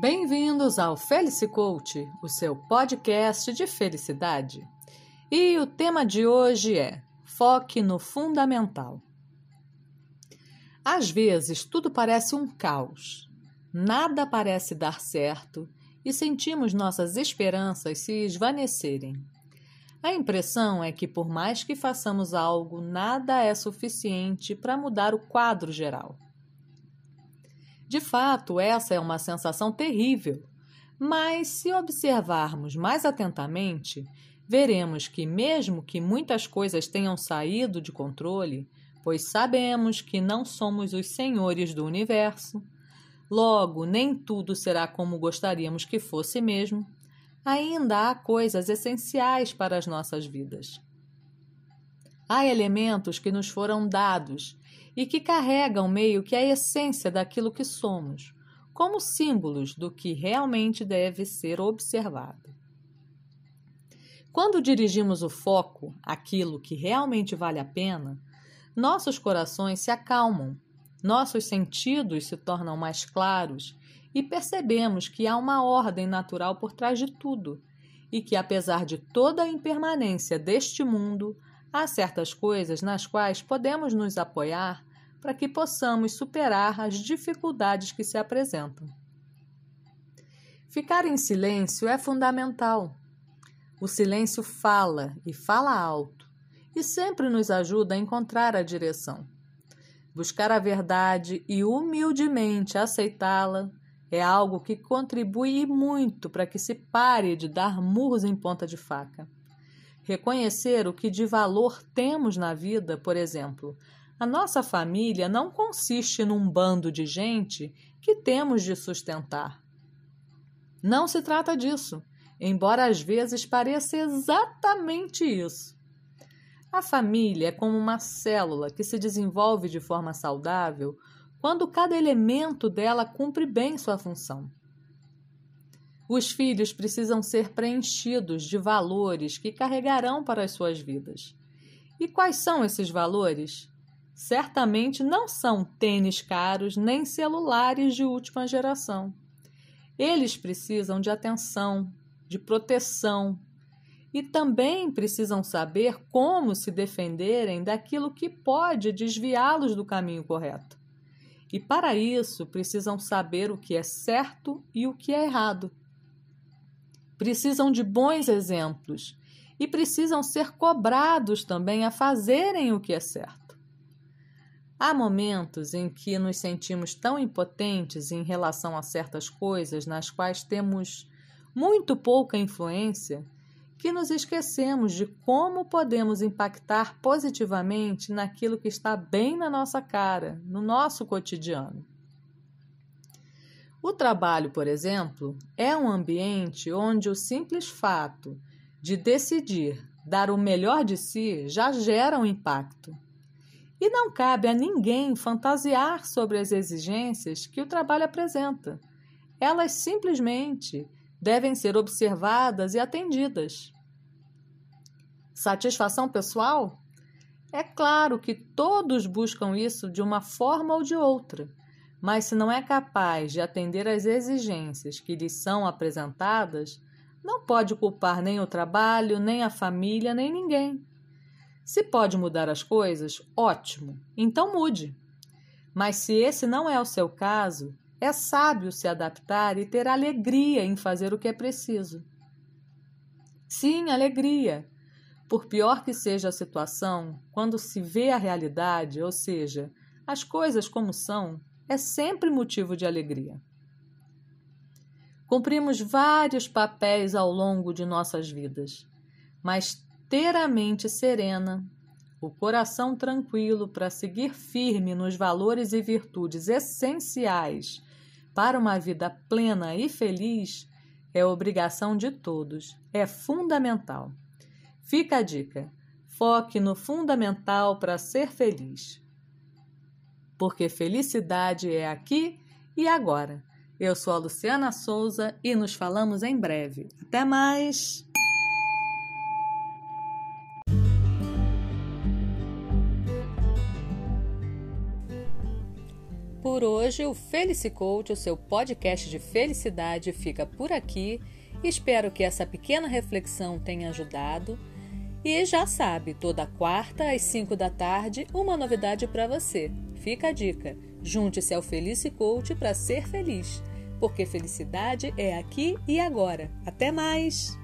Bem-vindos ao Felice Coach, o seu podcast de felicidade. E o tema de hoje é Foque no Fundamental. Às vezes, tudo parece um caos. Nada parece dar certo e sentimos nossas esperanças se esvanecerem. A impressão é que, por mais que façamos algo, nada é suficiente para mudar o quadro geral. De fato, essa é uma sensação terrível, mas se observarmos mais atentamente, veremos que, mesmo que muitas coisas tenham saído de controle, pois sabemos que não somos os senhores do universo, logo nem tudo será como gostaríamos que fosse mesmo ainda há coisas essenciais para as nossas vidas. Há elementos que nos foram dados e que carregam meio que a essência daquilo que somos, como símbolos do que realmente deve ser observado. Quando dirigimos o foco àquilo que realmente vale a pena, nossos corações se acalmam, nossos sentidos se tornam mais claros e percebemos que há uma ordem natural por trás de tudo e que, apesar de toda a impermanência deste mundo, há certas coisas nas quais podemos nos apoiar para que possamos superar as dificuldades que se apresentam. Ficar em silêncio é fundamental. O silêncio fala e fala alto e sempre nos ajuda a encontrar a direção. Buscar a verdade e humildemente aceitá-la é algo que contribui muito para que se pare de dar murros em ponta de faca. Reconhecer o que de valor temos na vida, por exemplo, a nossa família não consiste num bando de gente que temos de sustentar. Não se trata disso, embora às vezes pareça exatamente isso. A família é como uma célula que se desenvolve de forma saudável quando cada elemento dela cumpre bem sua função. Os filhos precisam ser preenchidos de valores que carregarão para as suas vidas. E quais são esses valores? Certamente não são tênis caros nem celulares de última geração. Eles precisam de atenção, de proteção e também precisam saber como se defenderem daquilo que pode desviá-los do caminho correto. E para isso precisam saber o que é certo e o que é errado. Precisam de bons exemplos e precisam ser cobrados também a fazerem o que é certo. Há momentos em que nos sentimos tão impotentes em relação a certas coisas nas quais temos muito pouca influência que nos esquecemos de como podemos impactar positivamente naquilo que está bem na nossa cara, no nosso cotidiano. O trabalho, por exemplo, é um ambiente onde o simples fato de decidir dar o melhor de si já gera um impacto. E não cabe a ninguém fantasiar sobre as exigências que o trabalho apresenta. Elas simplesmente devem ser observadas e atendidas. Satisfação pessoal? É claro que todos buscam isso de uma forma ou de outra, mas se não é capaz de atender às exigências que lhes são apresentadas, não pode culpar nem o trabalho, nem a família, nem ninguém. Se pode mudar as coisas, ótimo, então mude. Mas se esse não é o seu caso, é sábio se adaptar e ter alegria em fazer o que é preciso. Sim, alegria. Por pior que seja a situação, quando se vê a realidade, ou seja, as coisas como são, é sempre motivo de alegria. Cumprimos vários papéis ao longo de nossas vidas, mas ter a mente serena, o coração tranquilo para seguir firme nos valores e virtudes essenciais para uma vida plena e feliz é obrigação de todos, é fundamental. Fica a dica: foque no fundamental para ser feliz. Porque felicidade é aqui e agora. Eu sou a Luciana Souza e nos falamos em breve. Até mais! Por hoje, o Felicicoach, o seu podcast de felicidade, fica por aqui. Espero que essa pequena reflexão tenha ajudado. E já sabe, toda quarta às 5 da tarde, uma novidade para você. Fica a dica: junte-se ao Felicicoach para ser feliz, porque felicidade é aqui e agora. Até mais!